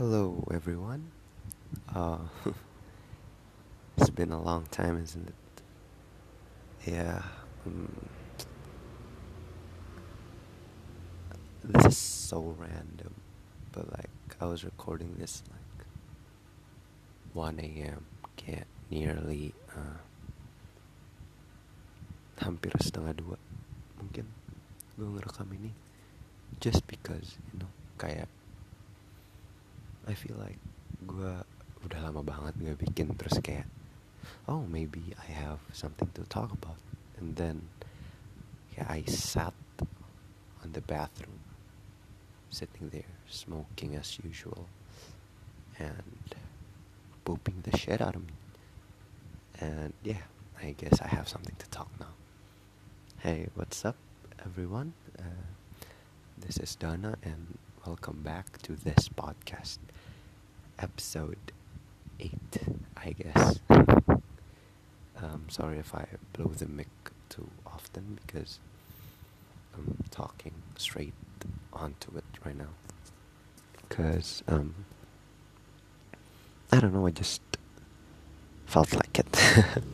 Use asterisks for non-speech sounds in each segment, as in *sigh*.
Hello, everyone. Uh, *laughs* it's been a long time, isn't it? Yeah. Um, this is so random, but like I was recording this like 1 a.m. Kayak nearly uh, hampir setengah dua mungkin gue ngerekam ini just because you know kayak I feel like gue udah lama banget gak bikin terus kayak oh maybe I have something to talk about. And then yeah I sat on the bathroom sitting there smoking as usual and pooping the shit out of me. And yeah I guess I have something to talk now. Hey what's up everyone? Uh, this is Donna and welcome back to this podcast episode 8 I guess. Um, sorry if I blow the mic too often because I'm talking straight onto it right now. Because um, I don't know I just felt like it. *laughs*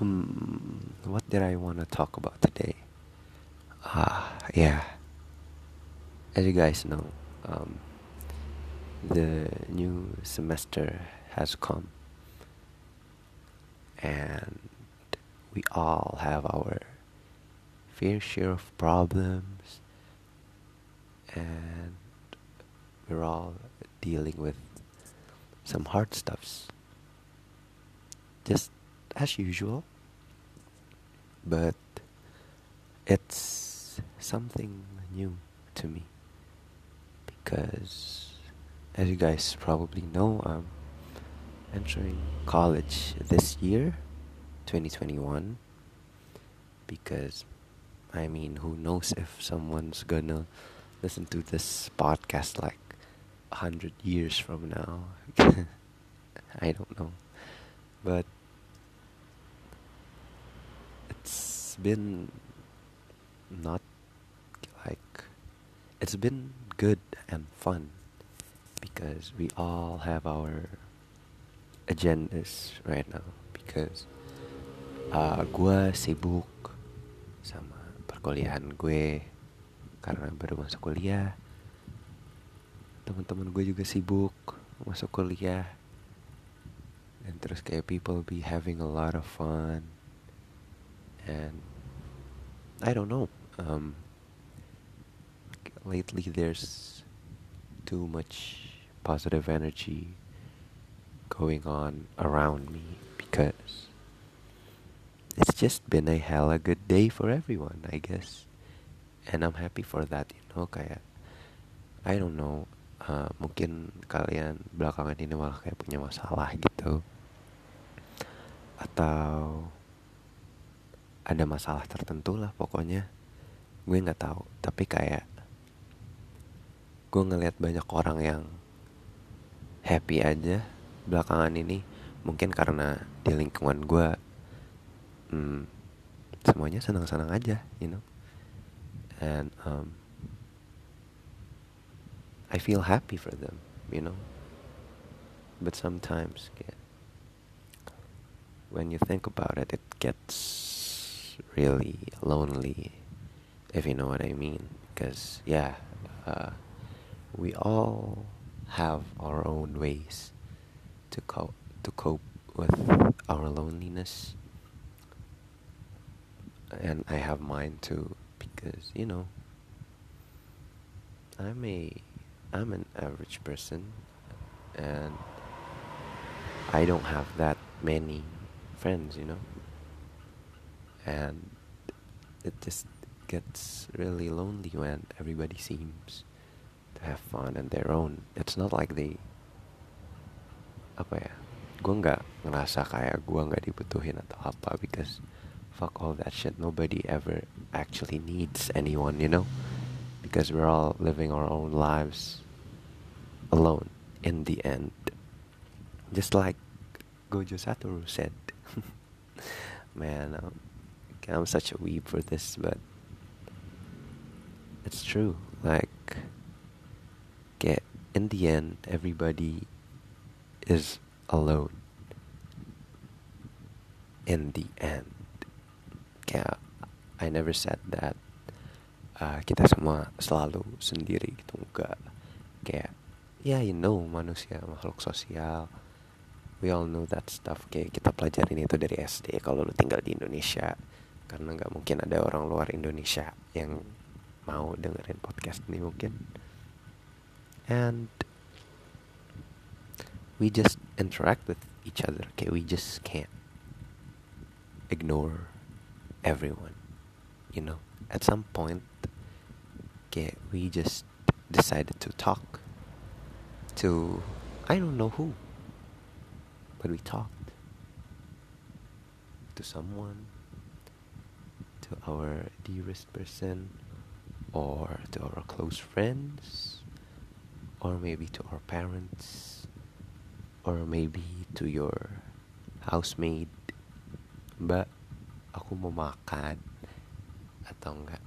Um, what did I want to talk about today? Ah yeah as you guys know um, the new semester has come. And we all have our fair share of problems. And we're all dealing with some hard stuffs. Just as usual. But it's something new to me because as you guys probably know i'm entering college this year 2021 because i mean who knows if someone's gonna listen to this podcast like 100 years from now. *laughs* I don't know. But it's been not like it's been good and fun because we all have our agendas right now because uh, gue sibuk sama perkuliahan gue. Karena baru masuk kuliah teman-teman gue juga sibuk masuk kuliah. Dan terus kayak people be having a lot of fun. And I don't know um, lately there's too much positive energy going on around me because it's just been a hella good day for everyone, I guess. And I'm happy for that, you know, kayak I don't know, uh, mungkin kalian belakangan ini malah kayak punya masalah gitu. Atau ada masalah tertentu lah pokoknya. Gue nggak tahu, tapi kayak gue ngeliat banyak orang yang happy aja belakangan ini. Mungkin karena di lingkungan gue hmm, semuanya senang-senang aja you know. And um, I feel happy for them you know. But sometimes yeah, when you think about it it gets really lonely if you know what I mean. Because yeah uh, we all have our own ways to cope to cope with our loneliness. And I have mine too because you know I'm a I'm an average person and I don't have that many friends you know? And it just gets really lonely when everybody seems to have fun on their own. It's not like they apa ya gue nggak ngerasa kayak gue nggak dibutuhin atau apa because fuck all that shit. Nobody ever actually needs anyone you know? Because we're all living our own lives alone in the end. Just like Gojo Satoru said *laughs* man um, I'm such a weeb for this but it's true. Like get in the end everybody is alone. In the end. Kayak I never said that uh, kita semua selalu sendiri gitu enggak. Kayak ya yeah, you know manusia makhluk sosial. We all know that stuff. Kayak kita pelajarin itu dari SD kalau lu tinggal di Indonesia. Karena nggak mungkin ada orang luar Indonesia yang mau dengerin podcast ini mungkin and we just interact with each other okay? We just can't ignore everyone you know? At some point okay, we just decided to talk to I don't know who but we talked to someone to our dearest person or to our close friends or maybe to our parents or maybe to your housemaid mbak aku mau makan atau enggak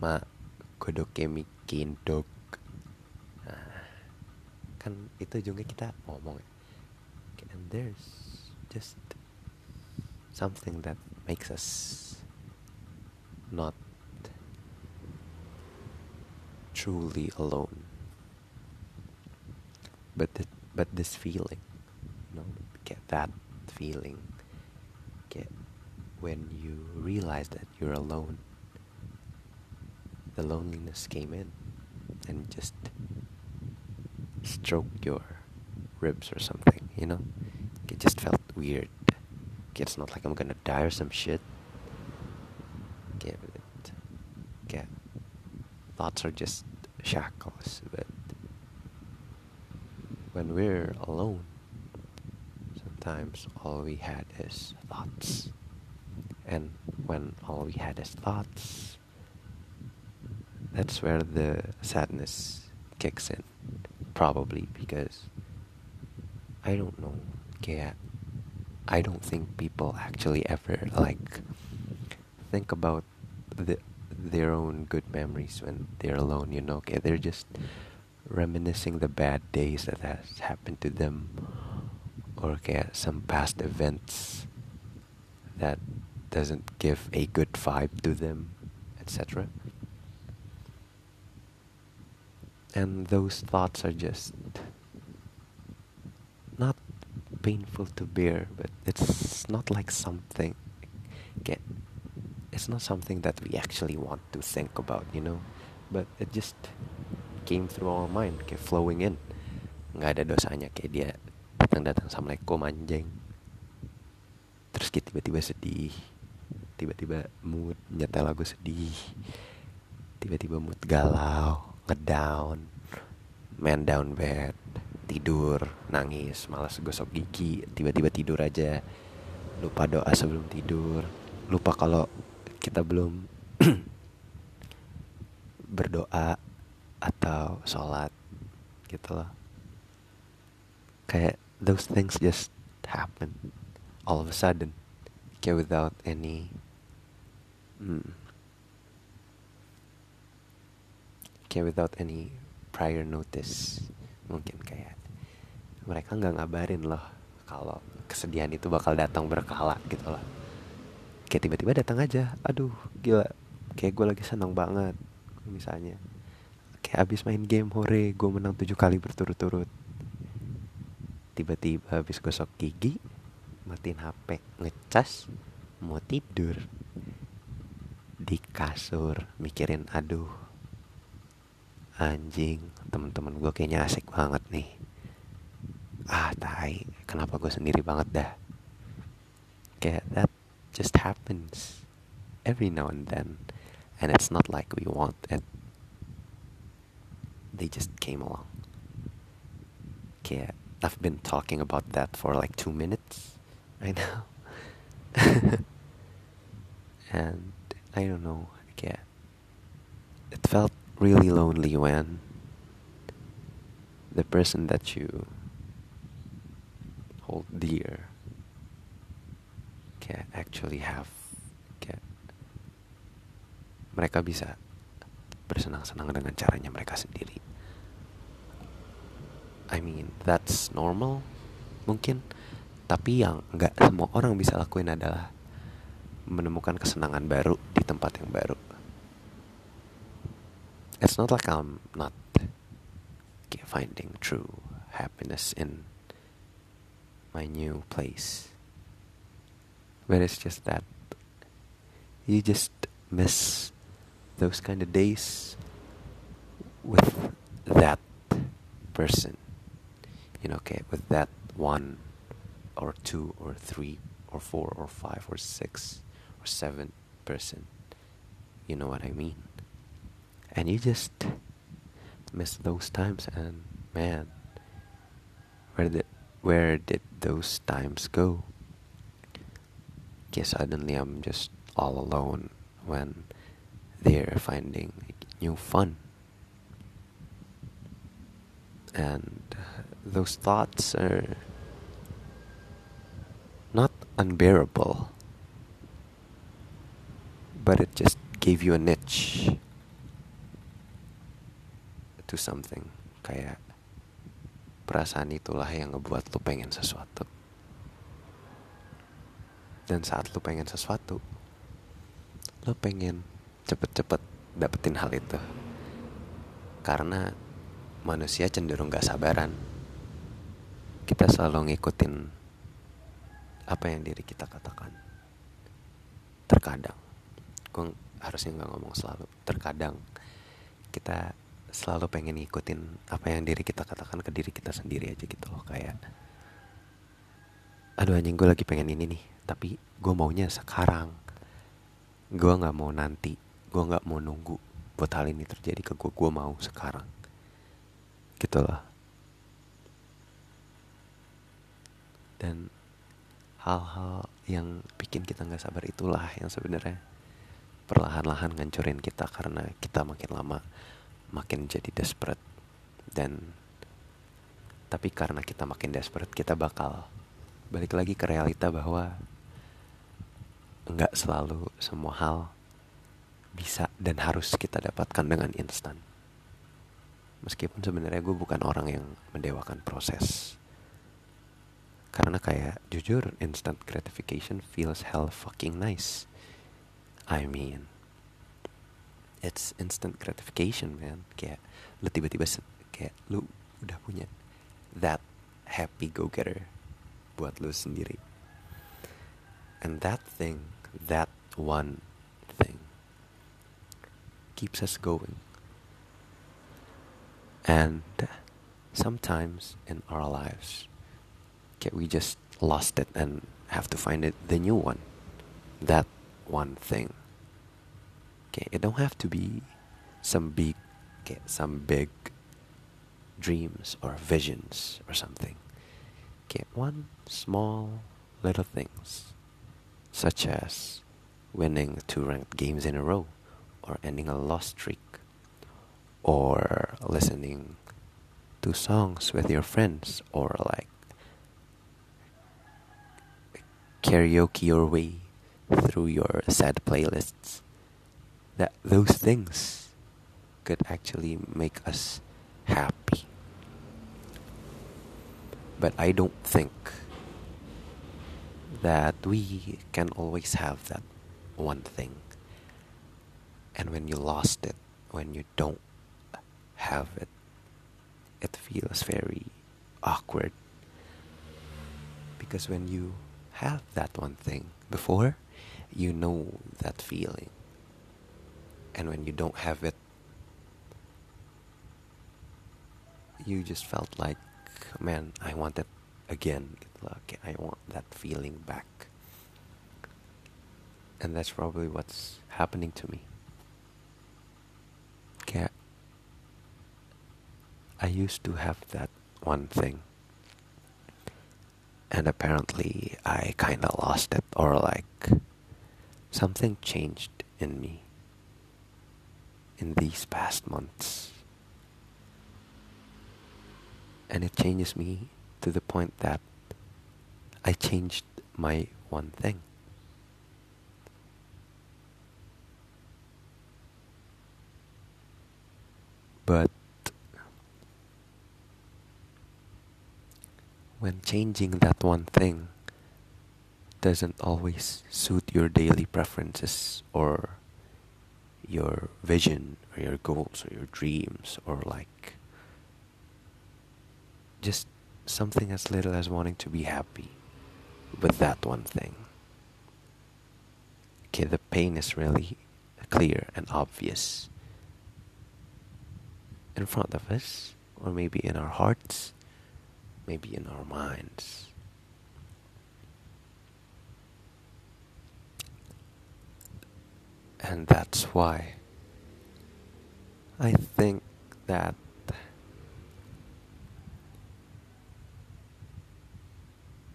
ma godoknya mikin dok nah, kan itu juga kita ngomong and there's just something that makes us not truly alone but the, but this feeling you know get that feeling get when you realize that you're alone, the loneliness came in and just stroked your ribs or something, you know? It just felt weird. It's not like I'm gonna die or some shit. Get it. Get. Thoughts are just shackles, but when we're alone, sometimes all we had is thoughts. And when all we had is thoughts, that's where the sadness kicks in. Probably because I don't know. Yeah, I don't think people actually ever like think about the their own good memories when they're alone. You know, okay, they're just reminiscing the bad days that has happened to them, or okay, some past events that doesn't give a good vibe to them, etc. And those thoughts are just not painful to bear, but it's not like something. Get, it's not something that we actually want to think about, you know. But it just came through our mind, kayak flowing in. Nggak ada dosanya kayak dia datang-datang assalamualaikum anjing. Terus kita tiba-tiba sedih tiba-tiba mood nyetel lagu sedih tiba-tiba mood galau ngedown main down bed tidur nangis malas gosok gigi tiba-tiba tidur aja lupa doa sebelum tidur lupa kalau kita belum *clears throat* berdoa atau sholat gitu loh. Kayak those things just happen all of a sudden kayak without any hmm, kayak without any prior notice mungkin kayak mereka nggak ngabarin loh kalau kesedihan itu bakal datang berkala gitu loh. Kayak tiba-tiba datang aja aduh gila kayak gue lagi senang banget misalnya kayak abis main game hore gue menang tujuh kali berturut-turut. Tiba-tiba habis gosok gigi matiin HP ngecas mau tidur. Di kasur mikirin aduh anjing temen-temen gue kayaknya asik banget nih. Ah tai kenapa gue sendiri banget dah? Kayak that just happens every now and then and it's not like we want it they just came along. Kayak I've been talking about that for like two minutes I know *laughs* and I don't know. Yeah, it felt really lonely when the person that you hold dear can actually have can mereka bisa bersenang-senang dengan caranya mereka sendiri I mean that's normal mungkin. Tapi yang nggak semua orang bisa lakuin adalah menemukan kesenangan baru di tempat yang baru. It's not like I'm not finding true happiness in my new place. But it's just that you just miss those kind of days with that person you know okay with that one or two or three or four or five or six or seven person you know what i mean? And you just miss those times and man where did where did those times go? Okay suddenly i'm just all alone when they're finding new fun and those thoughts are not unbearable, but it just gave you a niche to something. Kayak perasaan itulah yang ngebuat lu pengen sesuatu. Dan saat lu pengen sesuatu lu pengen cepet-cepet dapetin hal itu. Karena manusia cenderung gak sabaran. Kita selalu ngikutin apa yang diri kita katakan. Terkadang, gue harusnya nggak ngomong selalu. Terkadang kita selalu pengen ngikutin apa yang diri kita katakan ke diri kita sendiri aja gitu loh kayak aduh anjing gue lagi pengen ini nih tapi gue maunya sekarang gue nggak mau nanti gue nggak mau nunggu buat hal ini terjadi ke gue gue mau sekarang gitu loh dan hal-hal yang bikin kita nggak sabar itulah yang sebenarnya perlahan-lahan ngancurin kita karena kita makin lama makin jadi desperate. Dan tapi karena kita makin desperate kita bakal balik lagi ke realita bahwa nggak selalu semua hal bisa dan harus kita dapatkan dengan instan meskipun sebenarnya gue bukan orang yang mendewakan proses. Karena kayak jujur instant gratification feels hell fucking nice. I mean it's instant gratification man. Kayak lu tiba-tiba kayak lu udah punya that happy go getter buat lu sendiri. And that thing that one thing keeps us going and sometimes in our lives, okay, we just lost it and have to find it the new one. That one thing. Okay, it don't have to be some big okay, some big dreams or visions or something. Okay, one small little things such as winning two ranked games in a row or ending a lost streak or listening to songs with your friends or like karaoke your way through your sad playlists. That those things could actually make us happy. But i don't think that we can always have that one thing. And when you lost it when you don't have it, it feels very awkward. Because when you have that one thing before, you know that feeling. And when you don't have it, you just felt like, man, I want it again. Like, I want that feeling back. And that's probably what's happening to me. Kayak I used to have that one thing. And apparently I kinda lost it, or like something changed in me in these past months. And it changes me to the point that I changed my one thing. But when changing that one thing doesn't always suit your daily preferences or your vision or your goals or your dreams or like just something as little as wanting to be happy with that one thing. Okay, the pain is really clear and obvious in front of us, or maybe in our hearts, maybe in our minds. And that's why I think that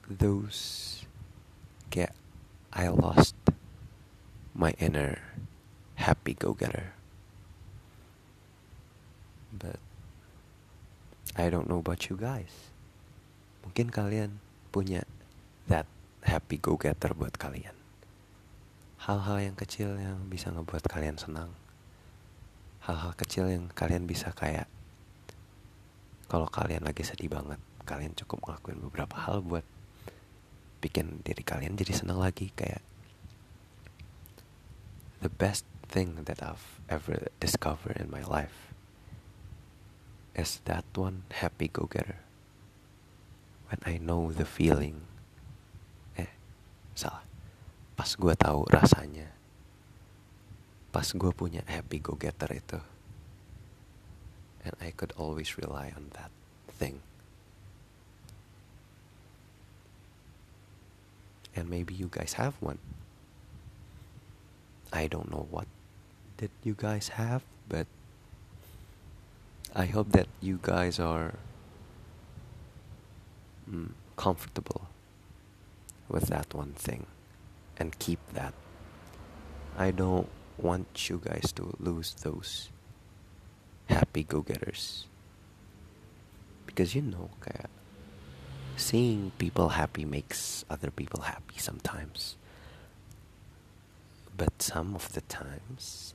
those get I lost my inner happy go-getter. But I don't know about you guys. Mungkin kalian punya that happy go-getter buat kalian. Hal-hal yang kecil yang bisa ngebuat kalian senang. Hal-hal kecil yang kalian bisa kayak kalau kalian lagi sedih banget, kalian cukup ngelakuin beberapa hal buat bikin diri kalian jadi senang lagi kayak the best thing that I've ever discovered in my life is that one happy go-getter when I know the feeling. Eh salah. Pas gue tahu rasanya pas gue punya happy go-getter itu and I could always rely on that thing. And maybe you guys have one. I don't know what did you guys have, but I hope that you guys are Mm, comfortable with that one thing and keep that. I don't want you guys to lose those happy go getters. Because you know, kayak seeing people happy makes other people happy sometimes. But some of the times,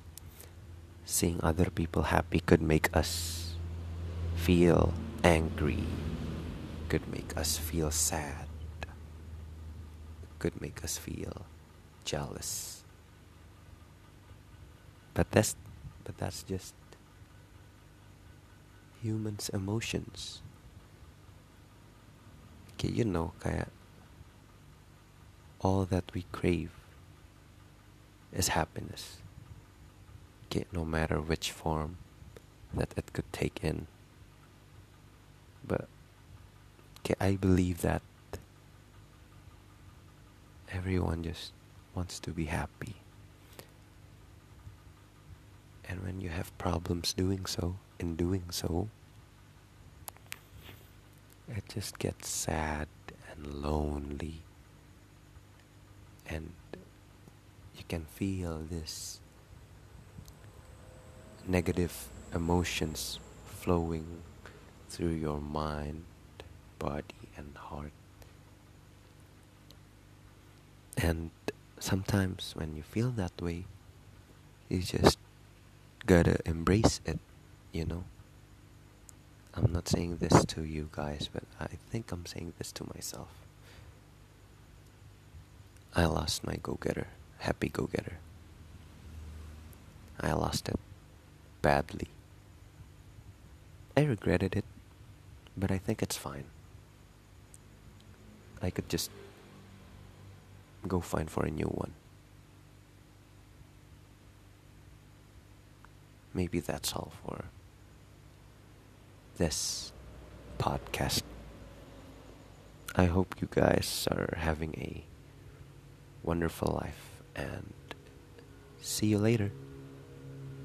seeing other people happy could make us feel angry, could make us feel sad, could make us feel jealous. But that's but that's just humans' emotions. Okay, you know kayak all that we crave is happiness. Okay, no matter which form that it could take in. But I believe that everyone just wants to be happy. And when you have problems doing so in doing so it just gets sad and lonely. And you can feel this negative emotions flowing through your mind body and heart and sometimes when you feel that way you just gotta embrace it you know I'm not saying this to you guys, but I think I'm saying this to myself. I lost my go getter, happy go getter. I lost it badly. I regretted it, but I think it's fine. I could just go find for a new one. Maybe that's all for this podcast. I hope you guys are having a wonderful life and see you later.